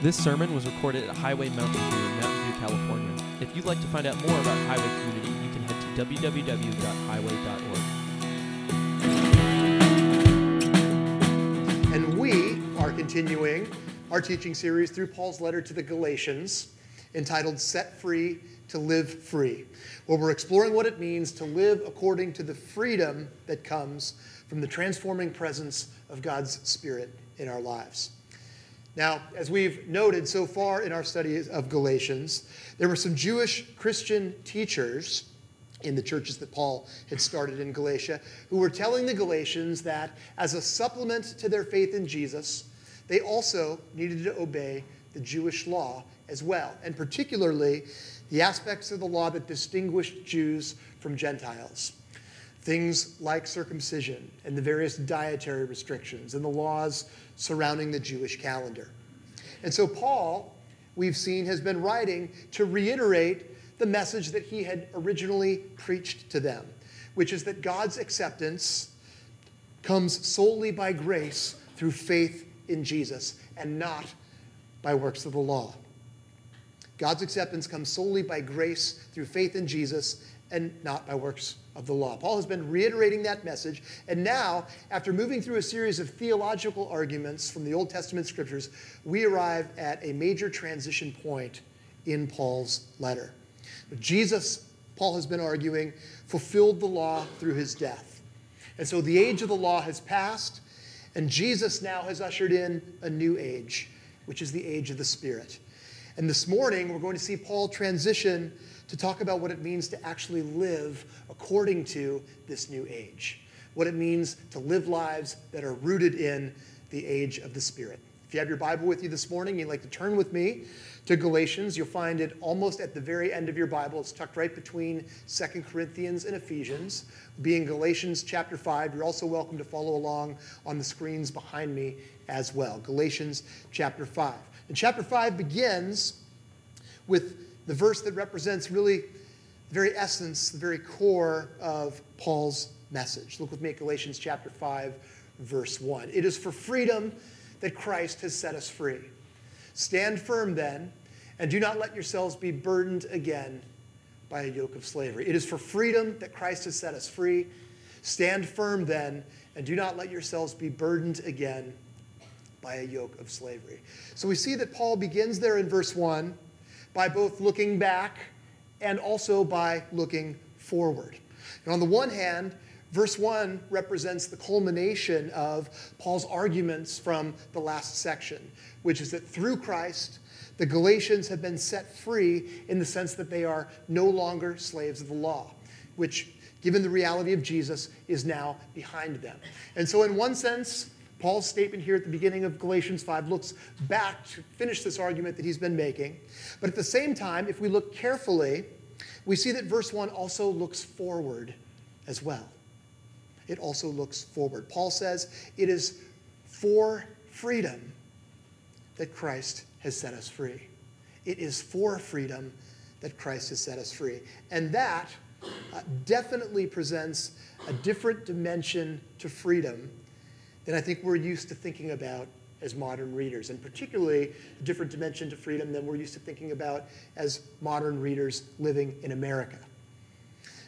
This sermon was recorded at Highway Mountain View in Mountain View, California. If you'd like to find out more about Highway Community, you can head to www.highway.org. And we are continuing our teaching series through Paul's letter to the Galatians entitled Set Free to Live Free, where we're exploring what it means to live according to the freedom that comes from the transforming presence of God's Spirit in our lives. Now, as we've noted so far in our study of Galatians, there were some Jewish Christian teachers in the churches that Paul had started in Galatia who were telling the Galatians that as a supplement to their faith in Jesus, they also needed to obey the Jewish law as well, and particularly the aspects of the law that distinguished Jews from Gentiles. Things like circumcision and the various dietary restrictions and the laws surrounding the Jewish calendar. And so, Paul, we've seen, has been writing to reiterate the message that he had originally preached to them, which is that God's acceptance comes solely by grace through faith in Jesus and not by works of the law. God's acceptance comes solely by grace through faith in Jesus and not by works of the law. Paul has been reiterating that message, and now, after moving through a series of theological arguments from the Old Testament scriptures, we arrive at a major transition point in Paul's letter. Jesus, Paul has been arguing, fulfilled the law through his death. And so the age of the law has passed, and Jesus now has ushered in a new age, which is the age of the Spirit. And this morning, we're going to see Paul transition to talk about what it means to actually live according to this new age, what it means to live lives that are rooted in the age of the Spirit. If you have your Bible with you this morning, you'd like to turn with me to Galatians, you'll find it almost at the very end of your Bible. It's tucked right between Second Corinthians and Ephesians, being Galatians chapter 5. You're also welcome to follow along on the screens behind me as well. Galatians chapter 5. And chapter 5 begins with the verse that represents really the very essence, the very core of Paul's message. Look with me at Galatians chapter 5, verse 1. It is for freedom that Christ has set us free. Stand firm then, and do not let yourselves be burdened again by a yoke of slavery. It is for freedom that Christ has set us free. Stand firm then, and do not let yourselves be burdened again by a yoke of slavery. So we see that Paul begins there in verse 1 by both looking back and also by looking forward. And on the one hand, verse 1 represents the culmination of Paul's arguments from the last section, which is that through Christ, the Galatians have been set free in the sense that they are no longer slaves of the law, which, given the reality of Jesus, is now behind them. And so, in one sense, Paul's statement here at the beginning of Galatians 5 looks back to finish this argument that he's been making. But at the same time, if we look carefully, we see that verse 1 also looks forward as well. It also looks forward. Paul says it is for freedom that Christ has set us free. It is for freedom that Christ has set us free. And that uh, definitely presents a different dimension to freedom than I think we're used to thinking about as modern readers, and particularly a different dimension to freedom than we're used to thinking about as modern readers living in America.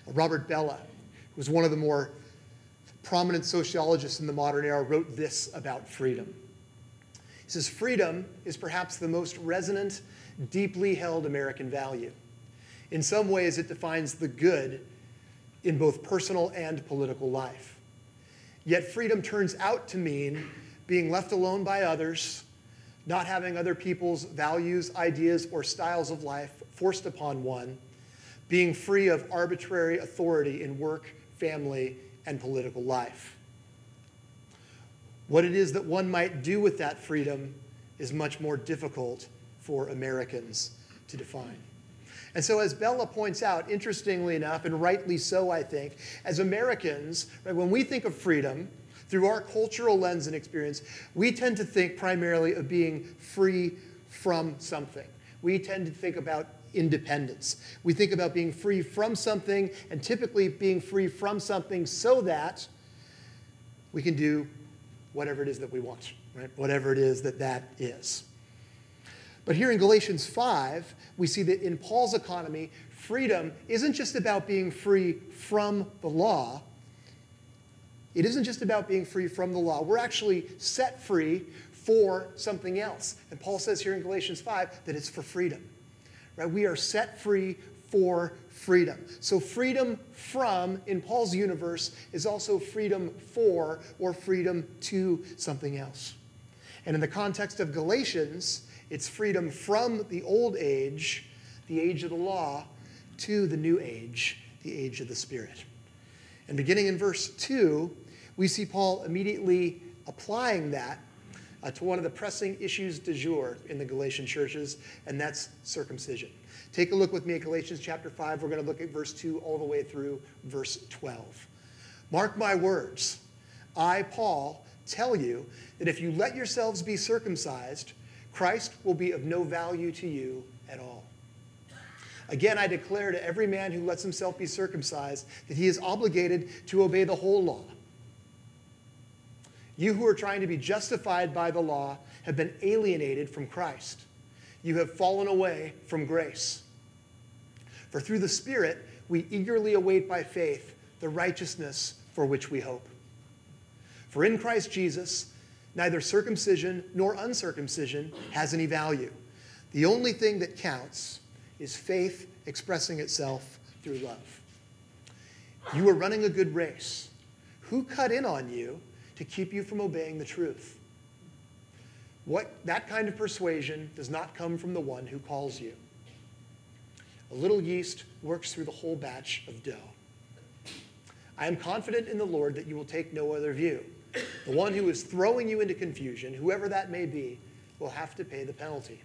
Uh, Robert Bellah, who was one of the more prominent sociologists in the modern era, wrote this about freedom. He says, Freedom is perhaps the most resonant, deeply held American value. In some ways, it defines the good in both personal and political life. Yet freedom turns out to mean being left alone by others, not having other people's values, ideas, or styles of life forced upon one, being free of arbitrary authority in work, family, and political life. What it is that one might do with that freedom is much more difficult for Americans to define. And so, as Bellah points out, interestingly enough, and rightly so, I think, as Americans, right, when we think of freedom, through our cultural lens and experience, we tend to think primarily of being free from something. We tend to think about independence. We think about being free from something, and typically being free from something so that we can do whatever it is that we want, right? Whatever it is that that is. But here in Galatians 5, we see that in Paul's economy, freedom isn't just about being free from the law. It isn't just about being free from the law. We're actually set free for something else. And Paul says here in Galatians 5 that it's for freedom. Right? We are set free for freedom. So, freedom from, in Paul's universe, is also freedom for or freedom to something else. And in the context of Galatians, it's freedom from the old age, the age of the law, to the new age, the age of the Spirit. And beginning in verse 2, we see Paul immediately applying that uh, to one of the pressing issues du jour in the Galatian churches, and that's circumcision. Take a look with me at Galatians chapter 5. We're going to look at verse 2 all the way through verse 12. Mark my words. I, Paul, tell you that if you let yourselves be circumcised, Christ will be of no value to you at all. Again, I declare to every man who lets himself be circumcised that he is obligated to obey the whole law. You who are trying to be justified by the law have been alienated from Christ you have fallen away from grace. For through the Spirit, we eagerly await by faith the righteousness for which we hope. For in Christ Jesus, neither circumcision nor uncircumcision has any value. The only thing that counts is faith expressing itself through love. You are running a good race. Who cut in on you to keep you from obeying the truth? What, that kind of persuasion does not come from the one who calls you. A little yeast works through the whole batch of dough. I am confident in the Lord that you will take no other view. The one who is throwing you into confusion, whoever that may be, will have to pay the penalty.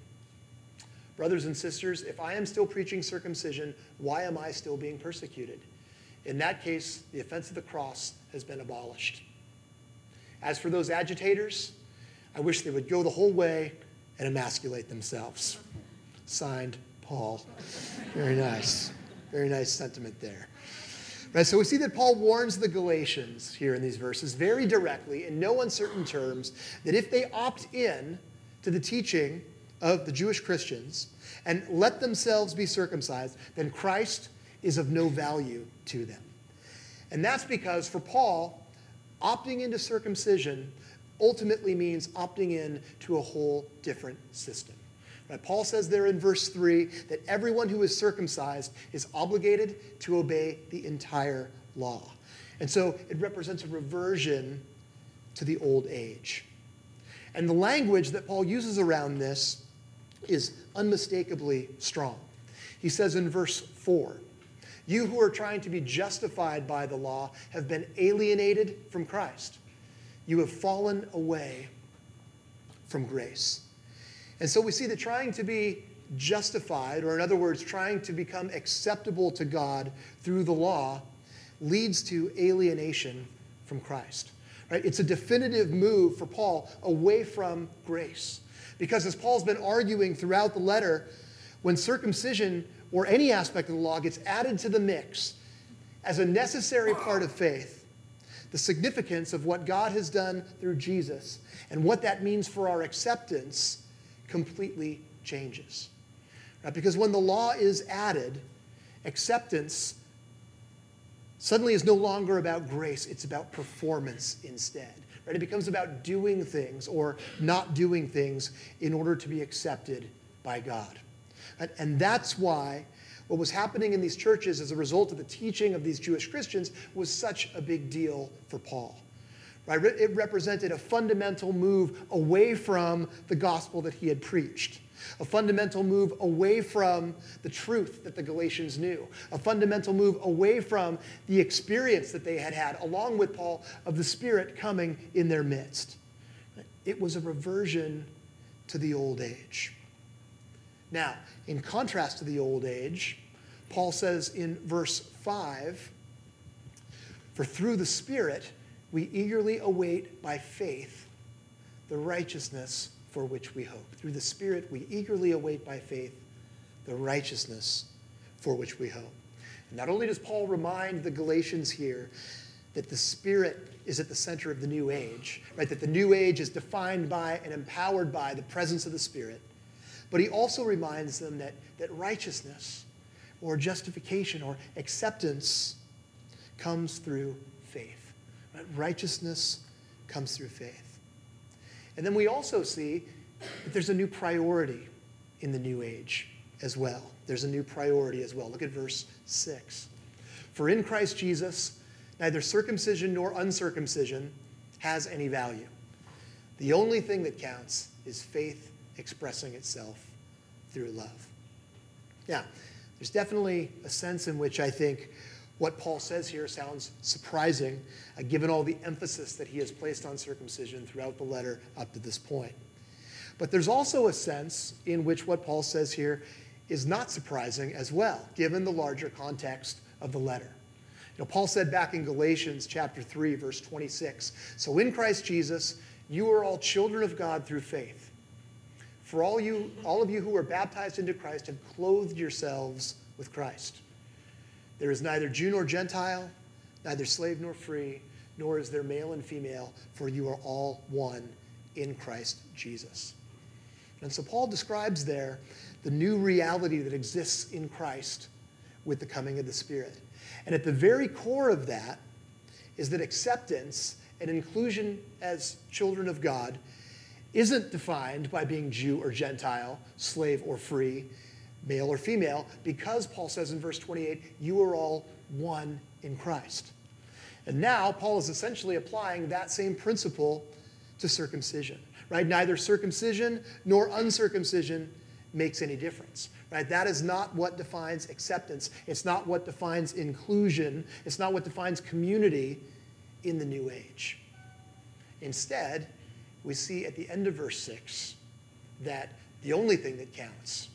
Brothers and sisters, if I am still preaching circumcision, why am I still being persecuted? In that case, the offense of the cross has been abolished. As for those agitators, I wish they would go the whole way and emasculate themselves. Signed, Paul. Very nice. Very nice sentiment there. Right, so we see that Paul warns the Galatians here in these verses very directly, in no uncertain terms, that if they opt in to the teaching of the Jewish Christians and let themselves be circumcised, then Christ is of no value to them. And that's because for Paul, opting into circumcision ultimately means opting in to a whole different system. Right? Paul says there in verse 3 that everyone who is circumcised is obligated to obey the entire law. And so it represents a reversion to the old age. And the language that Paul uses around this is unmistakably strong. He says in verse 4 You who are trying to be justified by the law have been alienated from Christ. You have fallen away from grace. And so we see that trying to be justified, or in other words, trying to become acceptable to God through the law, leads to alienation from Christ. Right? It's a definitive move for Paul away from grace. Because as Paul's been arguing throughout the letter, when circumcision or any aspect of the law gets added to the mix as a necessary part of faith, the significance of what God has done through Jesus and what that means for our acceptance completely changes. Right? Because when the law is added, acceptance suddenly is no longer about grace, it's about performance instead. Right? It becomes about doing things or not doing things in order to be accepted by God. And that's why what was happening in these churches as a result of the teaching of these Jewish Christians was such a big deal for Paul. Right? It represented a fundamental move away from the gospel that he had preached, a fundamental move away from the truth that the Galatians knew, a fundamental move away from the experience that they had had, along with Paul, of the Spirit coming in their midst. It was a reversion to the old age. Now, in contrast to the old age, Paul says in verse 5 For through the Spirit we eagerly await by faith the righteousness for which we hope. Through the Spirit we eagerly await by faith the righteousness for which we hope. And not only does Paul remind the Galatians here that the Spirit is at the center of the new age, right? That the new age is defined by and empowered by the presence of the Spirit. But he also reminds them that, that righteousness or justification or acceptance comes through Righteousness comes through faith. And then we also see that there's a new priority in the new age as well. There's a new priority as well. Look at verse 6. For in Christ Jesus, neither circumcision nor uncircumcision has any value. The only thing that counts is faith expressing itself through love. Yeah, there's definitely a sense in which I think what Paul says here sounds surprising, uh, given all the emphasis that he has placed on circumcision throughout the letter up to this point. But there's also a sense in which what Paul says here is not surprising as well, given the larger context of the letter. You know, Paul said back in Galatians chapter 3, verse 26, So in Christ Jesus, you are all children of God through faith. For all, you, all of you who are baptized into Christ have clothed yourselves with Christ. There is neither Jew nor Gentile, neither slave nor free, nor is there male and female, for you are all one in Christ Jesus. And so Paul describes there the new reality that exists in Christ with the coming of the Spirit. And at the very core of that is that acceptance and inclusion as children of God isn't defined by being Jew or Gentile, slave or free, male or female, because Paul says in verse 28, you are all one in Christ. And now Paul is essentially applying that same principle to circumcision, right? Neither circumcision nor uncircumcision makes any difference, right? That is not what defines acceptance. It's not what defines inclusion. It's not what defines community in the new age. Instead, we see at the end of verse 6 that the only thing that counts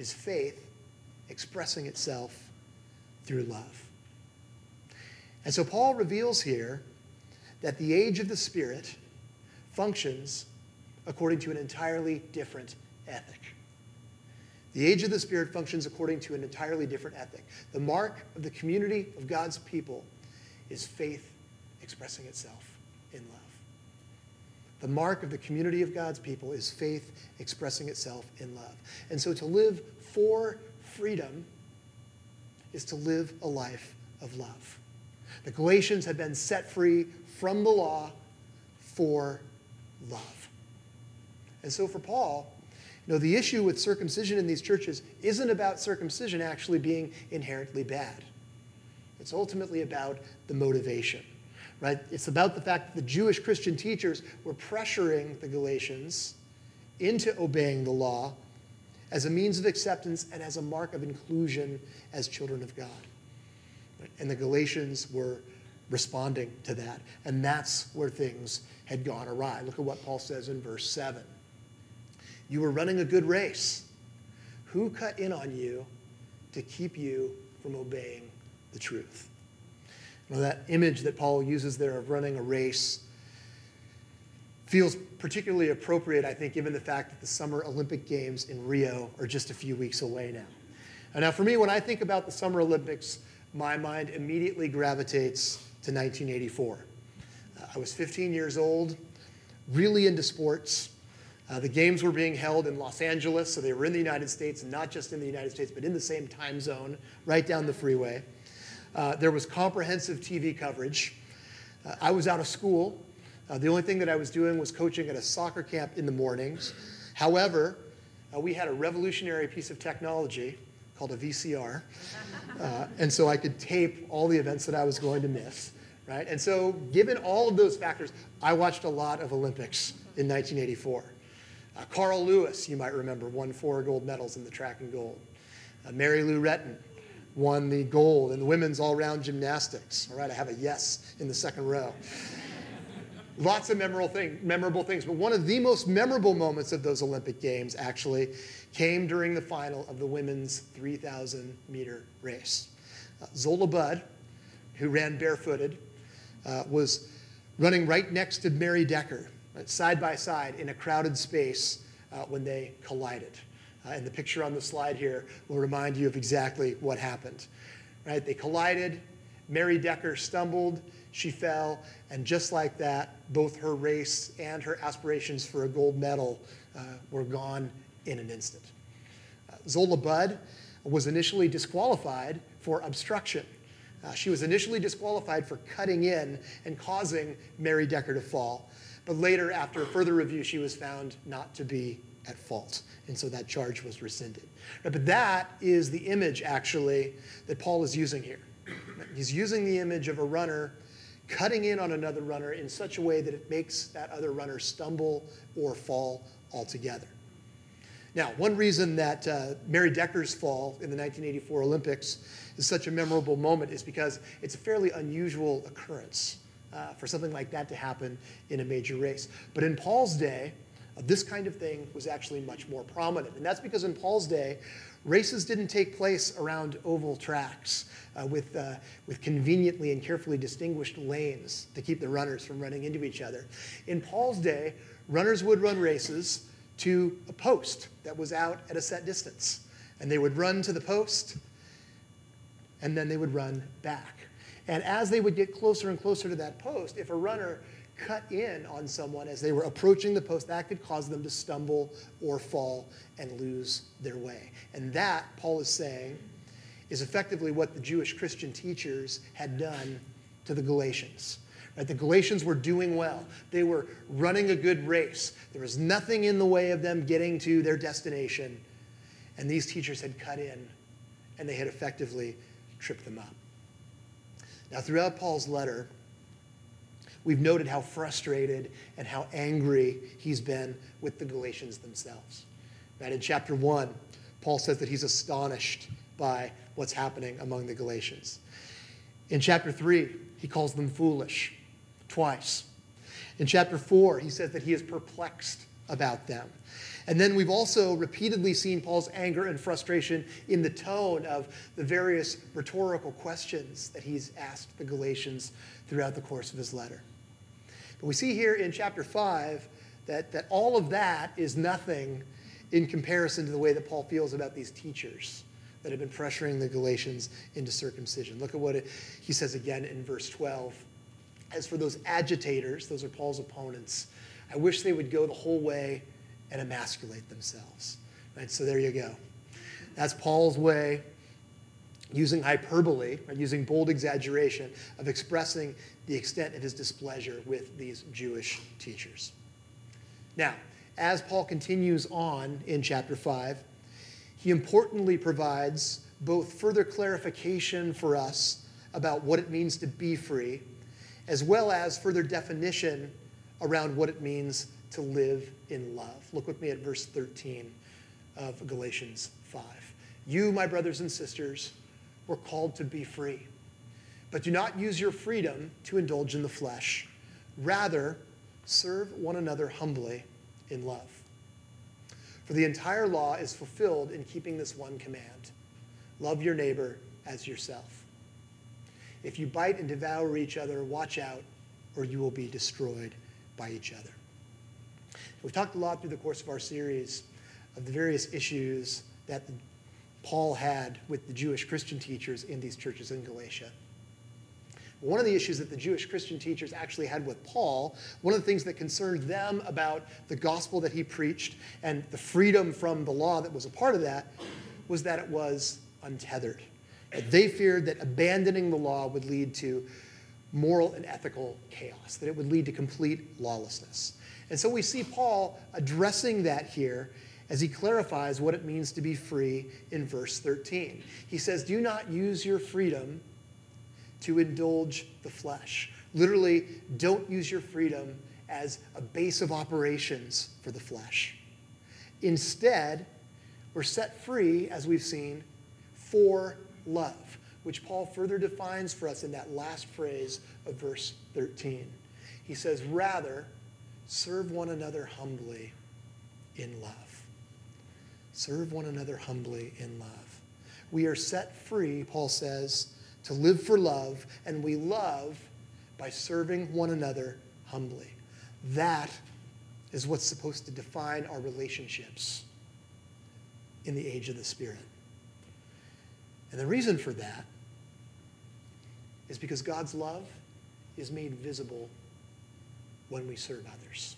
is faith expressing itself through love. And so Paul reveals here that the age of the Spirit functions according to an entirely different ethic. The age of the Spirit functions according to an entirely different ethic. The mark of the community of God's people is faith expressing itself in love. The mark of the community of God's people is faith expressing itself in love. And so to live for freedom is to live a life of love. The Galatians had been set free from the law for love. And so for Paul, you know, the issue with circumcision in these churches isn't about circumcision actually being inherently bad. It's ultimately about the motivation right? It's about the fact that the Jewish Christian teachers were pressuring the Galatians into obeying the law as a means of acceptance and as a mark of inclusion as children of God. And the Galatians were responding to that. And that's where things had gone awry. Look at what Paul says in verse 7. You were running a good race. Who cut in on you to keep you from obeying the truth? That image that Paul uses there of running a race feels particularly appropriate, I think, given the fact that the Summer Olympic Games in Rio are just a few weeks away now. And now, for me, when I think about the Summer Olympics, my mind immediately gravitates to 1984. Uh, I was 15 years old, really into sports. Uh, the games were being held in Los Angeles, so they were in the United States, and not just in the United States, but in the same time zone, right down the freeway. Uh, there was comprehensive TV coverage. Uh, I was out of school. Uh, the only thing that I was doing was coaching at a soccer camp in the mornings. However, uh, we had a revolutionary piece of technology called a VCR. Uh, and so I could tape all the events that I was going to miss. Right? And so, given all of those factors, I watched a lot of Olympics in 1984. Uh, Carl Lewis, you might remember, won four gold medals in the track and gold. Mary Lou Retton won the gold in the women's all round gymnastics. All right, I have a yes in the second row. Lots of memorable, thing, memorable things, but one of the most memorable moments of those Olympic Games actually came during the final of the women's 3,000 meter race. Uh, Zola Budd, who ran barefooted, uh, was running right next to Mary Decker, right, side by side in a crowded space uh, when they collided. Uh, and the picture on the slide here will remind you of exactly what happened. Right? They collided. Mary Decker stumbled. She fell. And just like that, both her race and her aspirations for a gold medal uh, were gone in an instant. Uh, Zola Budd was initially disqualified for obstruction. Uh, she was initially disqualified for cutting in and causing Mary Decker to fall, but later, after further review, she was found not to be at fault, and so that charge was rescinded. Right, but that is the image, actually, that Paul is using here. He's using the image of a runner cutting in on another runner in such a way that it makes that other runner stumble or fall altogether. Now, one reason that uh, Mary Decker's fall in the 1984 Olympics is such a memorable moment is because it's a fairly unusual occurrence uh, for something like that to happen in a major race. But in Paul's day, this kind of thing was actually much more prominent. And that's because in Paul's day, races didn't take place around oval tracks uh, with, uh, with conveniently and carefully distinguished lanes to keep the runners from running into each other. In Paul's day, runners would run races to a post that was out at a set distance. And they would run to the post, and then they would run back. And as they would get closer and closer to that post, if a runner cut in on someone as they were approaching the post, that could cause them to stumble or fall and lose their way. And that, Paul is saying, is effectively what the Jewish Christian teachers had done to the Galatians. Right? The Galatians were doing well. They were running a good race. There was nothing in the way of them getting to their destination. And these teachers had cut in and they had effectively tripped them up. Now, throughout Paul's letter, we've noted how frustrated and how angry he's been with the Galatians themselves. Right? In chapter 1, Paul says that he's astonished by what's happening among the Galatians. In chapter 3, he calls them foolish twice. In chapter 4, he says that he is perplexed about them. And then we've also repeatedly seen Paul's anger and frustration in the tone of the various rhetorical questions that he's asked the Galatians throughout the course of his letter. But we see here in chapter 5 that, that all of that is nothing in comparison to the way that Paul feels about these teachers that have been pressuring the Galatians into circumcision. Look at what it, he says again in verse 12. As for those agitators, those are Paul's opponents, I wish they would go the whole way and emasculate themselves. Right? So there you go. That's Paul's way, using hyperbole, right? using bold exaggeration, of expressing the extent of his displeasure with these Jewish teachers. Now, as Paul continues on in chapter 5, he importantly provides both further clarification for us about what it means to be free, as well as further definition around what it means to live in love. Look with me at verse 13 of Galatians 5. You, my brothers and sisters, were called to be free, but do not use your freedom to indulge in the flesh. Rather, serve one another humbly in love. For the entire law is fulfilled in keeping this one command love your neighbor as yourself. If you bite and devour each other, watch out, or you will be destroyed by each other. We've talked a lot through the course of our series of the various issues that Paul had with the Jewish Christian teachers in these churches in Galatia. One of the issues that the Jewish Christian teachers actually had with Paul, one of the things that concerned them about the gospel that he preached and the freedom from the law that was a part of that, was that it was untethered. They feared that abandoning the law would lead to moral and ethical chaos, that it would lead to complete lawlessness. And so we see Paul addressing that here as he clarifies what it means to be free in verse 13. He says, Do not use your freedom to indulge the flesh. Literally, don't use your freedom as a base of operations for the flesh. Instead, we're set free, as we've seen, for love, which Paul further defines for us in that last phrase of verse 13. He says, Rather, serve one another humbly in love. Serve one another humbly in love. We are set free, Paul says, to live for love, and we love by serving one another humbly. That is what's supposed to define our relationships in the age of the Spirit. And the reason for that is because God's love is made visible when we serve others.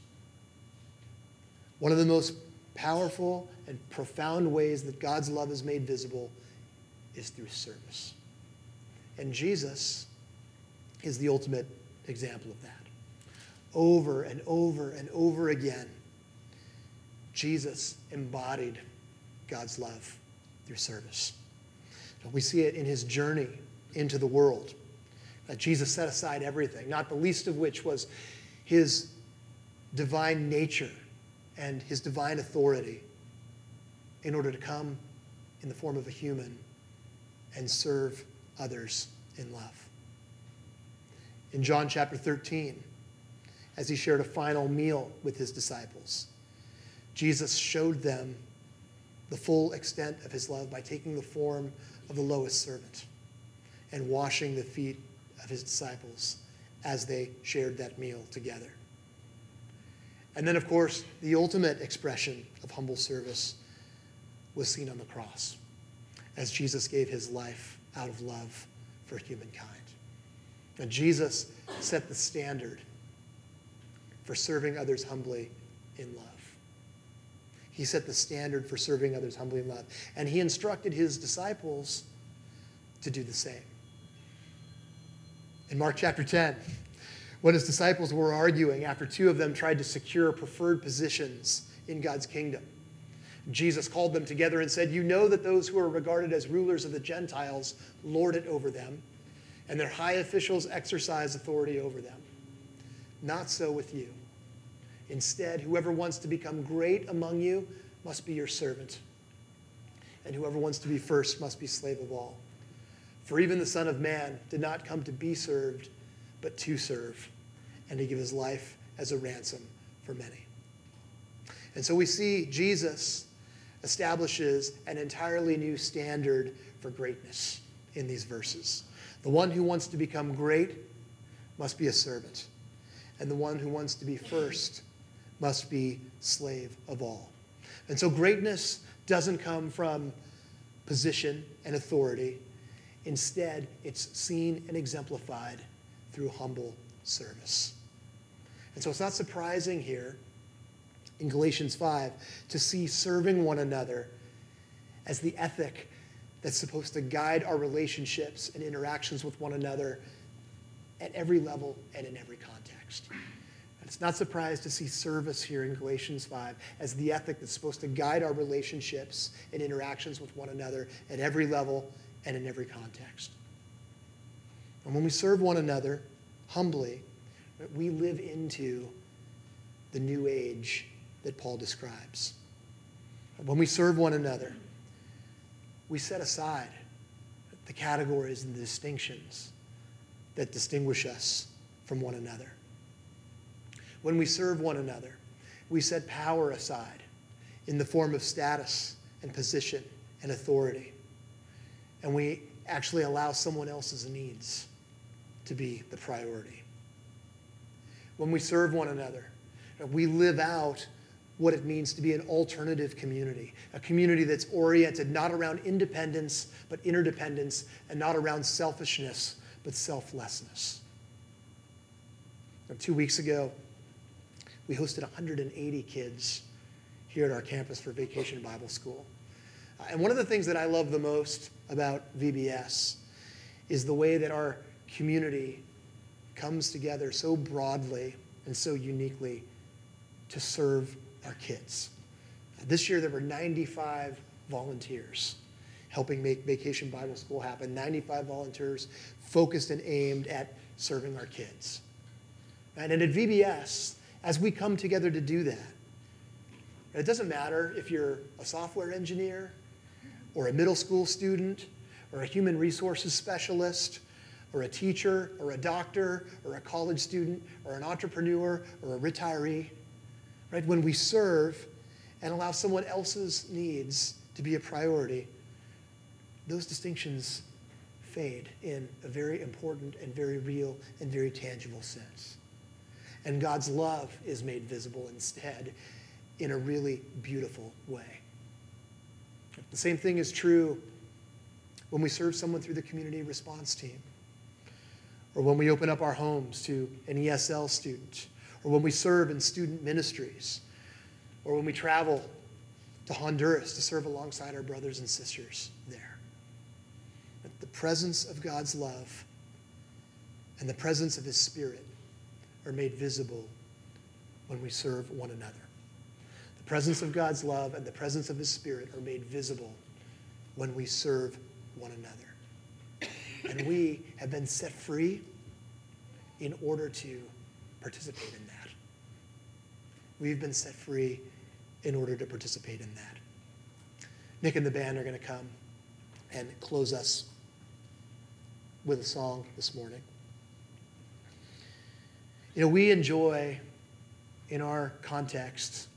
One of the most powerful and profound ways that God's love is made visible is through service. And Jesus is the ultimate example of that. Over and over and over again, Jesus embodied God's love through service. We see it in his journey into the world. That Jesus set aside everything, not the least of which was his divine nature and his divine authority in order to come in the form of a human and serve others in love. In John chapter 13, as he shared a final meal with his disciples, Jesus showed them the full extent of his love by taking the form of the lowest servant and washing the feet of his disciples as they shared that meal together. And then, of course, the ultimate expression of humble service was seen on the cross as Jesus gave his life out of love for humankind. And Jesus set the standard for serving others humbly in love. He set the standard for serving others humbly in love. And he instructed his disciples to do the same. In Mark chapter 10, when his disciples were arguing after two of them tried to secure preferred positions in God's kingdom, Jesus called them together and said, You know that those who are regarded as rulers of the Gentiles lord it over them, and their high officials exercise authority over them. Not so with you. Instead, whoever wants to become great among you must be your servant, and whoever wants to be first must be slave of all. For even the Son of Man did not come to be served, but to serve, and to give his life as a ransom for many. And so we see Jesus establishes an entirely new standard for greatness in these verses. The one who wants to become great must be a servant, and the one who wants to be first must be slave of all. And so greatness doesn't come from position and authority. Instead, it's seen and exemplified through humble service. And so it's not surprising here in Galatians 5 to see serving one another as the ethic that's supposed to guide our relationships and interactions with one another at every level and in every context. And it's not surprised to see service here in Galatians 5 as the ethic that's supposed to guide our relationships and interactions with one another at every level and in every context. And when we serve one another humbly, we live into the new age that Paul describes. When we serve one another, we set aside the categories and the distinctions that distinguish us from one another. When we serve one another, we set power aside in the form of status and position and authority. And we actually allow someone else's needs to be the priority. When we serve one another, we live out what it means to be an alternative community, a community that's oriented not around independence, but interdependence, and not around selfishness, but selflessness. Now, two weeks ago, we hosted 180 kids here at our campus for Vacation Bible School. Uh, and one of the things that I love the most about VBS is the way that our community comes together so broadly and so uniquely to serve our kids. This year, there were 95 volunteers helping make Vacation Bible School happen. 95 volunteers focused and aimed at serving our kids. And at VBS, as we come together to do that, it doesn't matter if you're a software engineer or a middle school student or a human resources specialist or a teacher or a doctor or a college student or an entrepreneur or a retiree. Right? When we serve and allow someone else's needs to be a priority, those distinctions fade in a very important and very real and very tangible sense. And God's love is made visible instead in a really beautiful way. The same thing is true when we serve someone through the community response team, or when we open up our homes to an ESL student, or when we serve in student ministries, or when we travel to Honduras to serve alongside our brothers and sisters there. That the presence of God's love and the presence of His Spirit are made visible when we serve one another. Presence of God's love and the presence of His Spirit are made visible when we serve one another. And we have been set free in order to participate in that. We've been set free in order to participate in that. Nick and the band are going to come and close us with a song this morning. You know, we enjoy in our context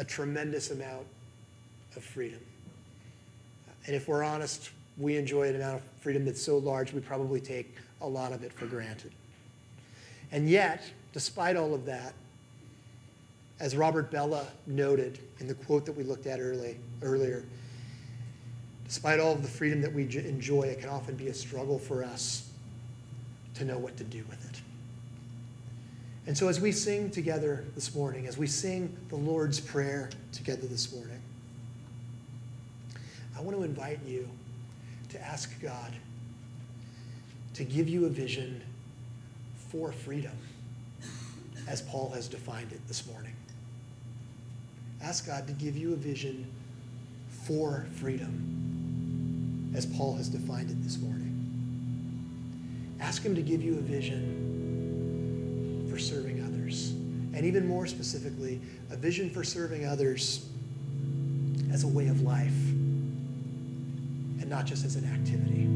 a tremendous amount of freedom. And if we're honest, we enjoy an amount of freedom that's so large we probably take a lot of it for granted. And yet, despite all of that, as Robert Bellah noted in the quote that we looked at early, earlier, despite all of the freedom that we enjoy, it can often be a struggle for us to know what to do with it. And so, as we sing together this morning, as we sing the Lord's Prayer together this morning, I want to invite you to ask God to give you a vision for freedom, as Paul has defined it this morning. Ask God to give you a vision for freedom, as Paul has defined it this morning. Ask Him to give you a vision serving others. And even more specifically, a vision for serving others as a way of life and not just as an activity.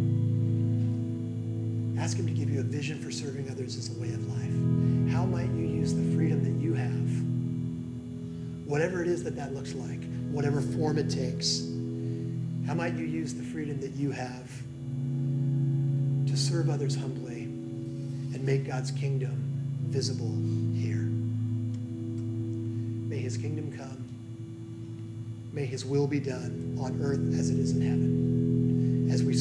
Ask Him to give you a vision for serving others as a way of life. How might you use the freedom that you have? Whatever it is that that looks like, whatever form it takes, how might you use the freedom that you have to serve others humbly and make God's kingdom visible here? May His kingdom come. May His will be done on earth as it is in heaven. As we